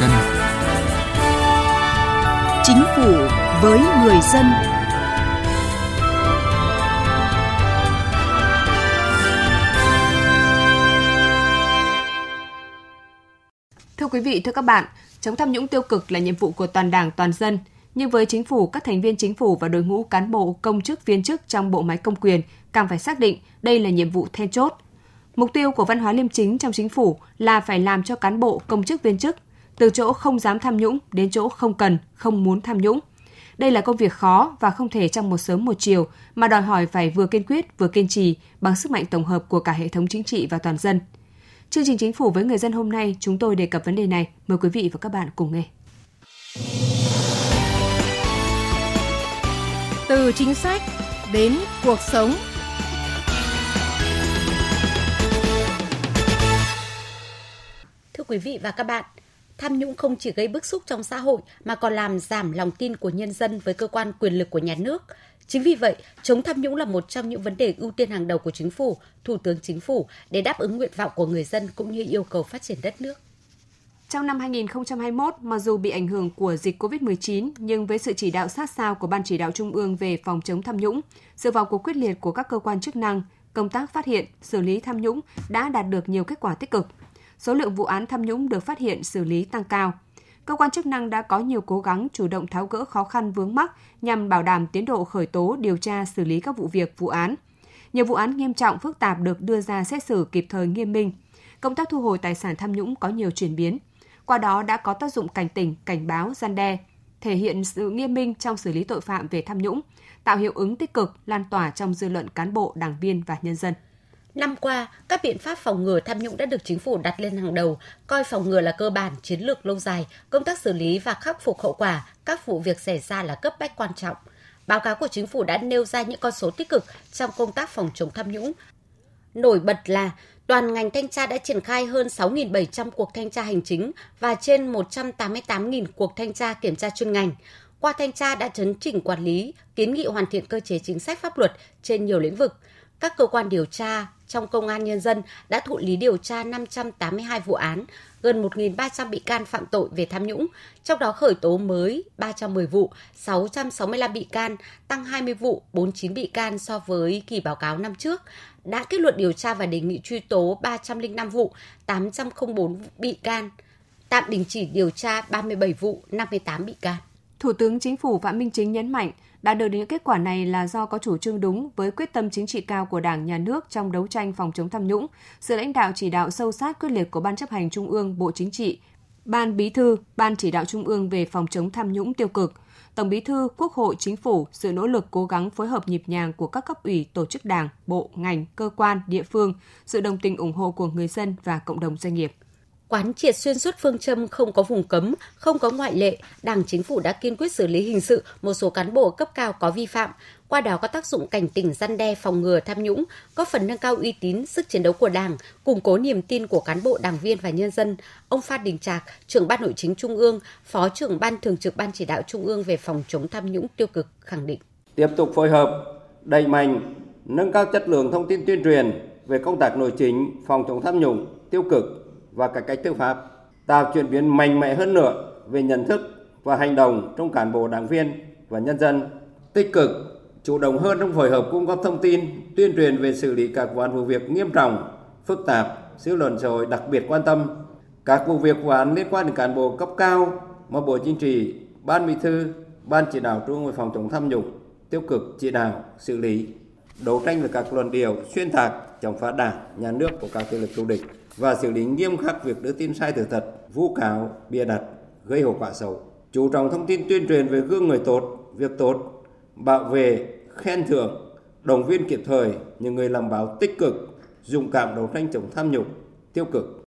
dân. Chính phủ với người dân. Thưa quý vị, thưa các bạn, chống tham nhũng tiêu cực là nhiệm vụ của toàn Đảng, toàn dân. Nhưng với chính phủ, các thành viên chính phủ và đội ngũ cán bộ, công chức, viên chức trong bộ máy công quyền càng phải xác định đây là nhiệm vụ then chốt. Mục tiêu của văn hóa liêm chính trong chính phủ là phải làm cho cán bộ, công chức, viên chức từ chỗ không dám tham nhũng đến chỗ không cần, không muốn tham nhũng. Đây là công việc khó và không thể trong một sớm một chiều mà đòi hỏi phải vừa kiên quyết vừa kiên trì bằng sức mạnh tổng hợp của cả hệ thống chính trị và toàn dân. Chương trình Chính phủ với người dân hôm nay chúng tôi đề cập vấn đề này. Mời quý vị và các bạn cùng nghe. Từ chính sách đến cuộc sống. Thưa quý vị và các bạn, tham nhũng không chỉ gây bức xúc trong xã hội mà còn làm giảm lòng tin của nhân dân với cơ quan quyền lực của nhà nước. Chính vì vậy, chống tham nhũng là một trong những vấn đề ưu tiên hàng đầu của chính phủ, thủ tướng chính phủ để đáp ứng nguyện vọng của người dân cũng như yêu cầu phát triển đất nước. Trong năm 2021, mặc dù bị ảnh hưởng của dịch COVID-19, nhưng với sự chỉ đạo sát sao của Ban chỉ đạo Trung ương về phòng chống tham nhũng, sự vào cuộc quyết liệt của các cơ quan chức năng, công tác phát hiện, xử lý tham nhũng đã đạt được nhiều kết quả tích cực. Số lượng vụ án tham nhũng được phát hiện xử lý tăng cao. Cơ quan chức năng đã có nhiều cố gắng chủ động tháo gỡ khó khăn vướng mắc nhằm bảo đảm tiến độ khởi tố, điều tra, xử lý các vụ việc, vụ án. Nhiều vụ án nghiêm trọng, phức tạp được đưa ra xét xử kịp thời nghiêm minh. Công tác thu hồi tài sản tham nhũng có nhiều chuyển biến – qua đó đã có tác dụng cảnh tỉnh, cảnh báo, gian đe, thể hiện sự nghiêm minh trong xử lý tội phạm về tham nhũng, tạo hiệu ứng tích cực lan tỏa trong dư luận cán bộ, đảng viên và nhân dân. Năm qua, các biện pháp phòng ngừa tham nhũng đã được chính phủ đặt lên hàng đầu, coi phòng ngừa là cơ bản, chiến lược lâu dài, công tác xử lý và khắc phục hậu quả các vụ việc xảy ra là cấp bách quan trọng. Báo cáo của chính phủ đã nêu ra những con số tích cực trong công tác phòng chống tham nhũng. Nổi bật là toàn ngành thanh tra đã triển khai hơn 6.700 cuộc thanh tra hành chính và trên 188.000 cuộc thanh tra kiểm tra chuyên ngành. Qua thanh tra đã chấn chỉnh quản lý, kiến nghị hoàn thiện cơ chế chính sách pháp luật trên nhiều lĩnh vực. Các cơ quan điều tra trong công an nhân dân đã thụ lý điều tra 582 vụ án, gần 1.300 bị can phạm tội về tham nhũng, trong đó khởi tố mới 310 vụ, 665 bị can, tăng 20 vụ, 49 bị can so với kỳ báo cáo năm trước, đã kết luận điều tra và đề nghị truy tố 305 vụ, 804 bị can, tạm đình chỉ điều tra 37 vụ, 58 bị can. Thủ tướng Chính phủ Phạm Minh Chính nhấn mạnh, đã được những kết quả này là do có chủ trương đúng với quyết tâm chính trị cao của Đảng, Nhà nước trong đấu tranh phòng chống tham nhũng, sự lãnh đạo chỉ đạo sâu sát quyết liệt của Ban chấp hành Trung ương, Bộ Chính trị, Ban Bí thư, Ban chỉ đạo Trung ương về phòng chống tham nhũng tiêu cực, Tổng Bí thư, Quốc hội, Chính phủ sự nỗ lực cố gắng phối hợp nhịp nhàng của các cấp ủy, tổ chức đảng, bộ, ngành, cơ quan, địa phương, sự đồng tình ủng hộ của người dân và cộng đồng doanh nghiệp. Quán triệt xuyên suốt phương châm không có vùng cấm, không có ngoại lệ, Đảng chính phủ đã kiên quyết xử lý hình sự một số cán bộ cấp cao có vi phạm, qua đó có tác dụng cảnh tỉnh răn đe phòng ngừa tham nhũng, góp phần nâng cao uy tín, sức chiến đấu của Đảng, củng cố niềm tin của cán bộ, đảng viên và nhân dân. Ông Phan Đình Trạc, trưởng ban nội chính Trung ương, phó trưởng ban thường trực ban chỉ đạo Trung ương về phòng chống tham nhũng tiêu cực khẳng định. Tiếp tục phối hợp, đẩy mạnh, nâng cao chất lượng thông tin tuyên truyền về công tác nội chính, phòng chống tham nhũng tiêu cực và cải cách tư pháp, tạo chuyển biến mạnh mẽ hơn nữa về nhận thức và hành động trong cán bộ đảng viên và nhân dân tích cực chủ động hơn trong phối hợp cung cấp thông tin, tuyên truyền về xử lý các vụ án vụ việc nghiêm trọng, phức tạp, dư luận xã hội đặc biệt quan tâm. Các vụ việc vụ án liên quan đến cán bộ cấp cao mà Bộ Chính trị, Ban Bí thư, Ban chỉ đạo Trung ương về phòng chống tham nhũng, tiêu cực chỉ đạo, xử lý, đấu tranh với các luận điệu xuyên tạc, chống phá đảng, nhà nước của các thế lực thù địch và xử lý nghiêm khắc việc đưa tin sai sự thật, vu cáo, bịa đặt, gây hậu quả xấu. Chú trọng thông tin tuyên truyền về gương người tốt, việc tốt, bảo vệ, khen thưởng, động viên kịp thời những người làm báo tích cực, dũng cảm đấu tranh chống tham nhũng, tiêu cực.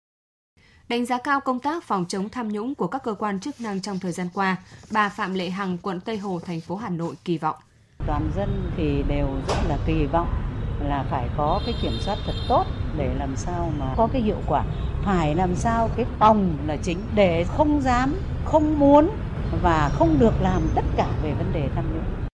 Đánh giá cao công tác phòng chống tham nhũng của các cơ quan chức năng trong thời gian qua, bà Phạm Lệ Hằng, quận Tây Hồ, thành phố Hà Nội kỳ vọng. Toàn dân thì đều rất là kỳ vọng là phải có cái kiểm soát thật tốt để làm sao mà có cái hiệu quả. Phải làm sao cái phòng là chính để không dám, không muốn và không được làm tất cả về vấn đề tham nhũng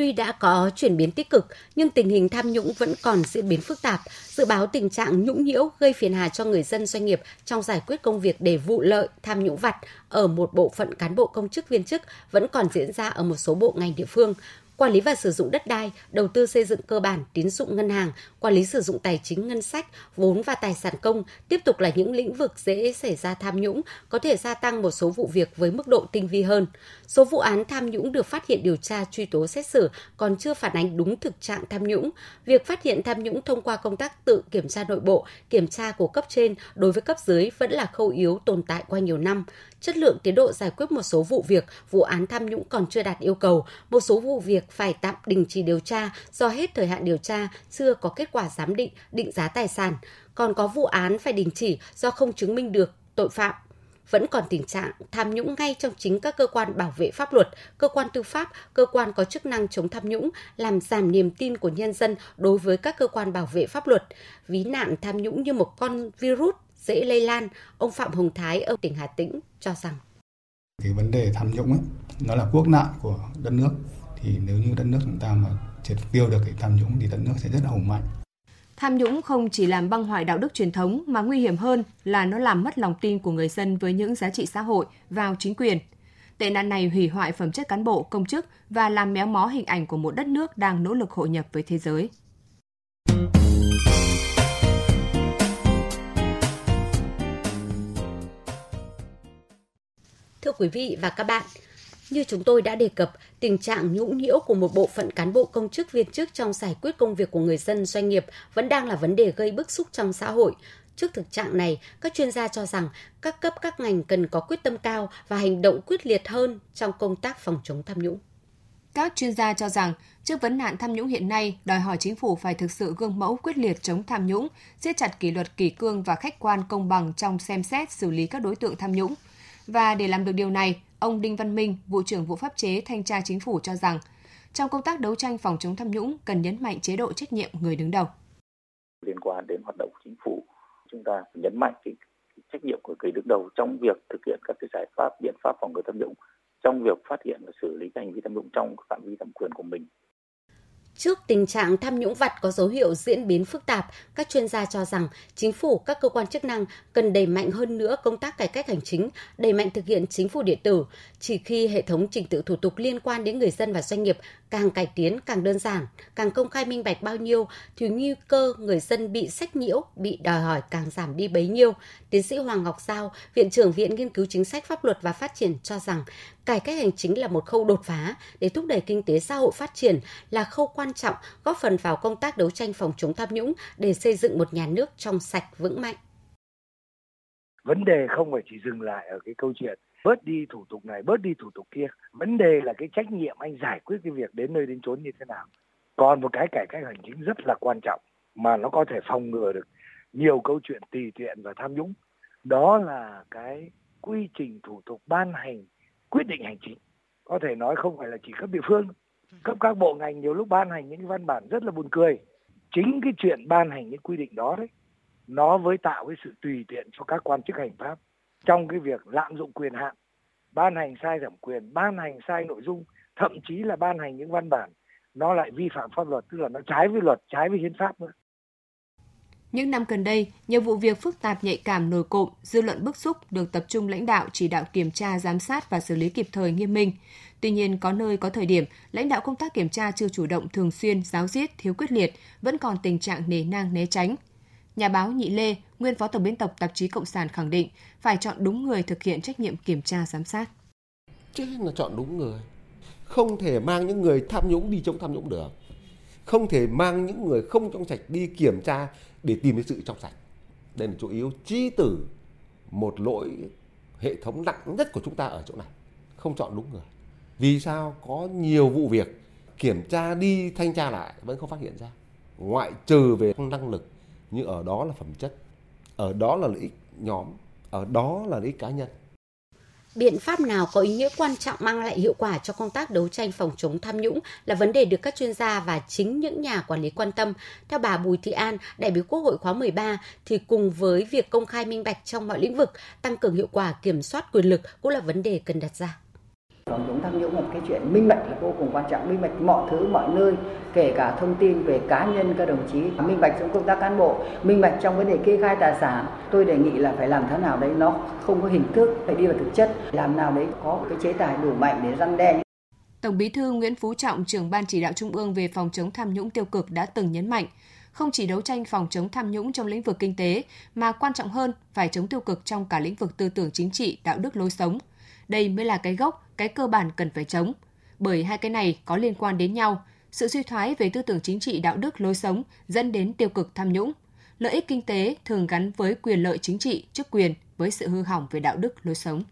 Tuy đã có chuyển biến tích cực, nhưng tình hình tham nhũng vẫn còn diễn biến phức tạp. Dự báo tình trạng nhũng nhiễu gây phiền hà cho người dân doanh nghiệp trong giải quyết công việc để vụ lợi, tham nhũng vặt ở một bộ phận cán bộ công chức viên chức vẫn còn diễn ra ở một số bộ ngành địa phương quản lý và sử dụng đất đai, đầu tư xây dựng cơ bản, tín dụng ngân hàng, quản lý sử dụng tài chính ngân sách, vốn và tài sản công tiếp tục là những lĩnh vực dễ xảy ra tham nhũng, có thể gia tăng một số vụ việc với mức độ tinh vi hơn. Số vụ án tham nhũng được phát hiện điều tra truy tố xét xử còn chưa phản ánh đúng thực trạng tham nhũng. Việc phát hiện tham nhũng thông qua công tác tự kiểm tra nội bộ, kiểm tra của cấp trên đối với cấp dưới vẫn là khâu yếu tồn tại qua nhiều năm chất lượng tiến độ giải quyết một số vụ việc, vụ án tham nhũng còn chưa đạt yêu cầu, một số vụ việc phải tạm đình chỉ điều tra do hết thời hạn điều tra, chưa có kết quả giám định, định giá tài sản, còn có vụ án phải đình chỉ do không chứng minh được tội phạm. Vẫn còn tình trạng tham nhũng ngay trong chính các cơ quan bảo vệ pháp luật, cơ quan tư pháp, cơ quan có chức năng chống tham nhũng, làm giảm niềm tin của nhân dân đối với các cơ quan bảo vệ pháp luật. Ví nạn tham nhũng như một con virus dễ lây lan, ông Phạm Hồng Thái ở tỉnh Hà Tĩnh cho rằng cái vấn đề tham nhũng ấy, nó là quốc nạn của đất nước thì nếu như đất nước chúng ta mà triệt tiêu được cái tham nhũng thì đất nước sẽ rất là hùng mạnh. Tham nhũng không chỉ làm băng hoại đạo đức truyền thống mà nguy hiểm hơn là nó làm mất lòng tin của người dân với những giá trị xã hội vào chính quyền. Tệ nạn này hủy hoại phẩm chất cán bộ, công chức và làm méo mó hình ảnh của một đất nước đang nỗ lực hội nhập với thế giới. Thưa quý vị và các bạn, như chúng tôi đã đề cập, tình trạng nhũng nhiễu của một bộ phận cán bộ công chức viên chức trong giải quyết công việc của người dân doanh nghiệp vẫn đang là vấn đề gây bức xúc trong xã hội. Trước thực trạng này, các chuyên gia cho rằng các cấp các ngành cần có quyết tâm cao và hành động quyết liệt hơn trong công tác phòng chống tham nhũng. Các chuyên gia cho rằng, trước vấn nạn tham nhũng hiện nay, đòi hỏi chính phủ phải thực sự gương mẫu quyết liệt chống tham nhũng, siết chặt kỷ luật kỷ cương và khách quan công bằng trong xem xét xử lý các đối tượng tham nhũng – và để làm được điều này, ông Đinh Văn Minh, vụ trưởng vụ pháp chế thanh tra chính phủ cho rằng, trong công tác đấu tranh phòng chống tham nhũng cần nhấn mạnh chế độ trách nhiệm người đứng đầu. Liên quan đến hoạt động của chính phủ, chúng ta nhấn mạnh cái trách nhiệm của người đứng đầu trong việc thực hiện các cái giải pháp, biện pháp phòng ngừa tham nhũng, trong việc phát hiện và xử lý các hành vi tham nhũng trong phạm vi thẩm quyền của mình. Trước tình trạng tham nhũng vặt có dấu hiệu diễn biến phức tạp, các chuyên gia cho rằng chính phủ, các cơ quan chức năng cần đẩy mạnh hơn nữa công tác cải cách hành chính, đẩy mạnh thực hiện chính phủ điện tử. Chỉ khi hệ thống trình tự thủ tục liên quan đến người dân và doanh nghiệp càng cải tiến, càng đơn giản, càng công khai minh bạch bao nhiêu, thì nguy cơ người dân bị sách nhiễu, bị đòi hỏi càng giảm đi bấy nhiêu. Tiến sĩ Hoàng Ngọc Giao, Viện trưởng Viện Nghiên cứu Chính sách Pháp luật và Phát triển cho rằng cải cách hành chính là một khâu đột phá để thúc đẩy kinh tế xã hội phát triển, là khâu quan trọng góp phần vào công tác đấu tranh phòng chống tham nhũng để xây dựng một nhà nước trong sạch vững mạnh. Vấn đề không phải chỉ dừng lại ở cái câu chuyện bớt đi thủ tục này, bớt đi thủ tục kia. Vấn đề là cái trách nhiệm anh giải quyết cái việc đến nơi đến chốn như thế nào. Còn một cái cải cách hành chính rất là quan trọng mà nó có thể phòng ngừa được nhiều câu chuyện tùy tiện và tham nhũng. Đó là cái quy trình thủ tục ban hành quyết định hành chính. Có thể nói không phải là chỉ cấp địa phương. Cấp các bộ ngành nhiều lúc ban hành những văn bản rất là buồn cười. Chính cái chuyện ban hành những quy định đó đấy, nó với tạo cái sự tùy tiện cho các quan chức hành pháp trong cái việc lạm dụng quyền hạn, ban hành sai thẩm quyền, ban hành sai nội dung, thậm chí là ban hành những văn bản nó lại vi phạm pháp luật, tức là nó trái với luật, trái với hiến pháp nữa những năm gần đây, nhiều vụ việc phức tạp nhạy cảm nổi cộm, dư luận bức xúc được tập trung lãnh đạo chỉ đạo kiểm tra, giám sát và xử lý kịp thời nghiêm minh. Tuy nhiên, có nơi có thời điểm, lãnh đạo công tác kiểm tra chưa chủ động thường xuyên, giáo diết, thiếu quyết liệt, vẫn còn tình trạng nề nang né tránh. Nhà báo Nhị Lê, nguyên phó tổng biên tập tạp chí Cộng sản khẳng định phải chọn đúng người thực hiện trách nhiệm kiểm tra giám sát. Chứ là chọn đúng người. Không thể mang những người tham nhũng đi chống tham nhũng được. Không thể mang những người không trong sạch đi kiểm tra để tìm cái sự trong sạch. Đây là chủ yếu, trí tử một lỗi hệ thống nặng nhất của chúng ta ở chỗ này, không chọn đúng người. Vì sao? Có nhiều vụ việc kiểm tra đi, thanh tra lại vẫn không phát hiện ra. Ngoại trừ về năng lực nhưng ở đó là phẩm chất, ở đó là lợi ích nhóm, ở đó là lợi ích cá nhân biện pháp nào có ý nghĩa quan trọng mang lại hiệu quả cho công tác đấu tranh phòng chống tham nhũng là vấn đề được các chuyên gia và chính những nhà quản lý quan tâm. Theo bà Bùi Thị An, đại biểu Quốc hội khóa 13, thì cùng với việc công khai minh bạch trong mọi lĩnh vực, tăng cường hiệu quả kiểm soát quyền lực cũng là vấn đề cần đặt ra phòng chống tham nhũng là cái chuyện minh bạch là vô cùng quan trọng minh bạch mọi thứ mọi nơi kể cả thông tin về cá nhân các đồng chí. Minh bạch trong công tác cán bộ minh bạch trong vấn đề kê khai tài sản. Tôi đề nghị là phải làm thế nào đấy nó không có hình thức phải đi vào thực chất. Làm nào đấy có cái chế tài đủ mạnh để răn đe. Tổng Bí thư Nguyễn Phú Trọng, trưởng ban chỉ đạo Trung ương về phòng chống tham nhũng tiêu cực đã từng nhấn mạnh, không chỉ đấu tranh phòng chống tham nhũng trong lĩnh vực kinh tế, mà quan trọng hơn phải chống tiêu cực trong cả lĩnh vực tư tưởng chính trị, đạo đức lối sống. Đây mới là cái gốc, cái cơ bản cần phải chống. Bởi hai cái này có liên quan đến nhau, sự suy thoái về tư tưởng chính trị, đạo đức lối sống dẫn đến tiêu cực tham nhũng. Lợi ích kinh tế thường gắn với quyền lợi chính trị, chức quyền với sự hư hỏng về đạo đức lối sống.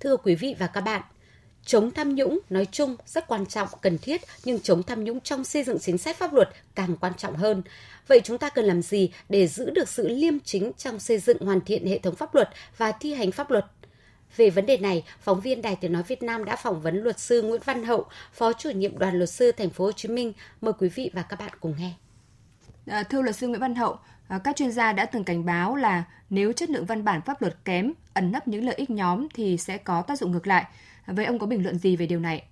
Thưa quý vị và các bạn, chống tham nhũng nói chung rất quan trọng, cần thiết, nhưng chống tham nhũng trong xây dựng chính sách pháp luật càng quan trọng hơn. Vậy chúng ta cần làm gì để giữ được sự liêm chính trong xây dựng hoàn thiện hệ thống pháp luật và thi hành pháp luật? Về vấn đề này, phóng viên Đài Tiếng nói Việt Nam đã phỏng vấn luật sư Nguyễn Văn Hậu, Phó chủ nhiệm đoàn luật sư thành phố Hồ Chí Minh. Mời quý vị và các bạn cùng nghe. À, thưa luật sư Nguyễn Văn Hậu, à, các chuyên gia đã từng cảnh báo là nếu chất lượng văn bản pháp luật kém, ẩn nấp những lợi ích nhóm thì sẽ có tác dụng ngược lại. Vậy ông có bình luận gì về điều này?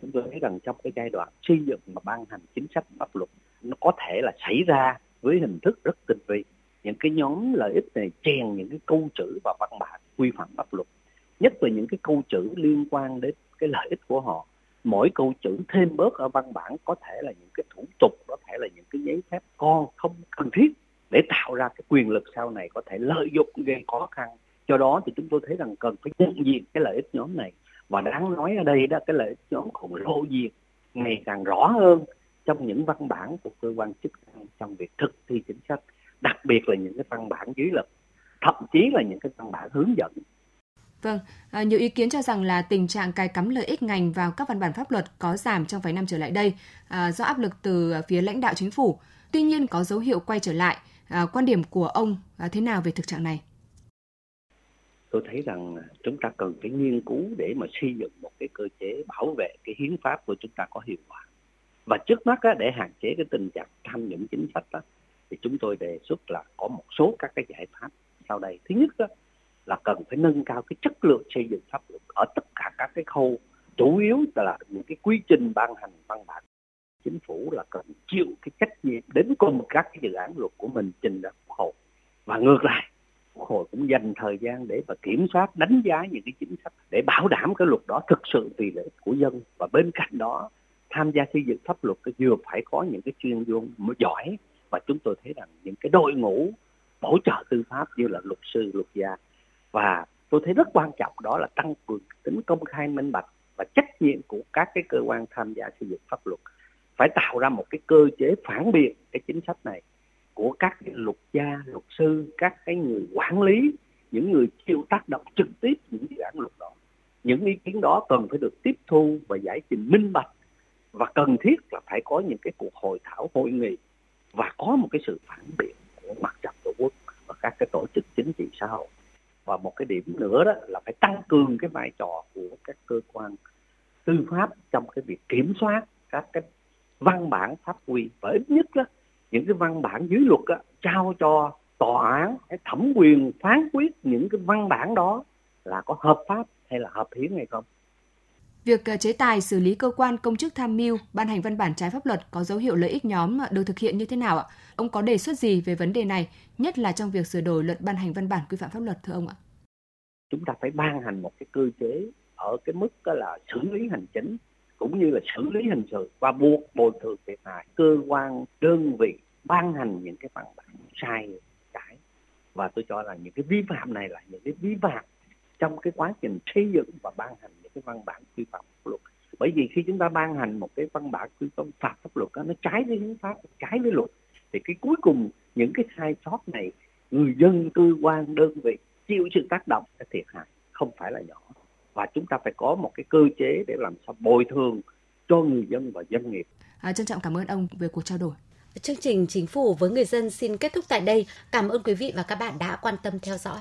Chúng tôi thấy rằng trong cái giai đoạn xây dựng và ban hành chính sách pháp luật nó có thể là xảy ra với hình thức rất tinh vi. Những cái nhóm lợi ích này chèn những cái câu chữ và văn bản quy phạm pháp luật. Nhất là những cái câu chữ liên quan đến cái lợi ích của họ. Mỗi câu chữ thêm bớt ở văn bản có thể là những cái thủ tục, có thể là những cái giấy phép con không cần thiết để tạo ra cái quyền lực sau này có thể lợi dụng gây khó khăn do đó thì chúng tôi thấy rằng cần phải nhận diện cái lợi ích nhóm này và đáng nói ở đây đó cái lợi ích nhóm khổng lộ diện ngày càng rõ hơn trong những văn bản của cơ quan chức năng trong việc thực thi chính sách đặc biệt là những cái văn bản dưới luật thậm chí là những cái văn bản hướng dẫn Vâng, à, nhiều ý kiến cho rằng là tình trạng cài cắm lợi ích ngành vào các văn bản pháp luật có giảm trong vài năm trở lại đây à, do áp lực từ phía lãnh đạo chính phủ. Tuy nhiên có dấu hiệu quay trở lại. À, quan điểm của ông à, thế nào về thực trạng này? Tôi thấy rằng chúng ta cần phải nghiên cứu để mà xây dựng một cái cơ chế bảo vệ cái hiến pháp của chúng ta có hiệu quả. Và trước mắt á, để hạn chế cái tình trạng tham nhũng chính sách đó, thì chúng tôi đề xuất là có một số các cái giải pháp sau đây. Thứ nhất á, là cần phải nâng cao cái chất lượng xây dựng pháp luật ở tất cả các cái khâu. Chủ yếu là những cái quy trình ban hành văn bản chính phủ là cần chịu cái trách nhiệm đến cùng các cái dự án luật của mình trình ra quốc hội. Và ngược lại quốc hội cũng dành thời gian để mà kiểm soát, đánh giá những cái chính sách để bảo đảm cái luật đó thực sự vì lợi ích của dân. Và bên cạnh đó, tham gia xây dựng pháp luật cái vừa phải có những cái chuyên môn giỏi. Và chúng tôi thấy rằng những cái đội ngũ hỗ trợ tư pháp như là luật sư, luật gia. Và tôi thấy rất quan trọng đó là tăng cường tính công khai, minh bạch và trách nhiệm của các cái cơ quan tham gia xây dựng pháp luật. Phải tạo ra một cái cơ chế phản biện cái chính sách này của các cái luật gia, luật sư, các cái người quản lý, những người chịu tác động trực tiếp những dự án luật đó. Những ý kiến đó cần phải được tiếp thu và giải trình minh bạch. Và cần thiết là phải có những cái cuộc hội thảo hội nghị và có một cái sự phản biện của mặt trận tổ quốc và các cái tổ chức chính trị xã hội. Và một cái điểm nữa đó là phải tăng cường cái vai trò của các cơ quan tư pháp trong cái việc kiểm soát các cái văn bản pháp quy. Và ít nhất đó những cái văn bản dưới luật á, trao cho tòa án cái thẩm quyền phán quyết những cái văn bản đó là có hợp pháp hay là hợp hiến hay không. Việc ờ, chế tài xử lý cơ quan công chức tham mưu ban hành văn bản trái pháp luật có dấu hiệu lợi ích nhóm được thực hiện như thế nào ạ? Ông có đề xuất gì về vấn đề này, nhất là trong việc sửa đổi luật ban hành văn bản quy phạm pháp luật thưa ông ạ? Chúng ta phải ban hành một cái cơ chế ở cái mức là xử lý hành chính cũng như là xử lý hình sự và buộc bồi thường thiệt hại cơ quan đơn vị ban hành những cái văn bản sai trái và tôi cho là những cái vi phạm này là những cái vi phạm trong cái quá trình xây dựng và ban hành những cái văn bản quy phạm pháp luật bởi vì khi chúng ta ban hành một cái văn bản quy phạm pháp luật đó, nó trái với hiến pháp trái với luật thì cái cuối cùng những cái sai sót này người dân cơ quan đơn vị chịu sự tác động cái thiệt hại không phải là nhỏ và chúng ta phải có một cái cơ chế để làm sao bồi thường cho người dân và doanh nghiệp. À, trân trọng cảm ơn ông về cuộc trao đổi. Chương trình Chính phủ với người dân xin kết thúc tại đây. Cảm ơn quý vị và các bạn đã quan tâm theo dõi.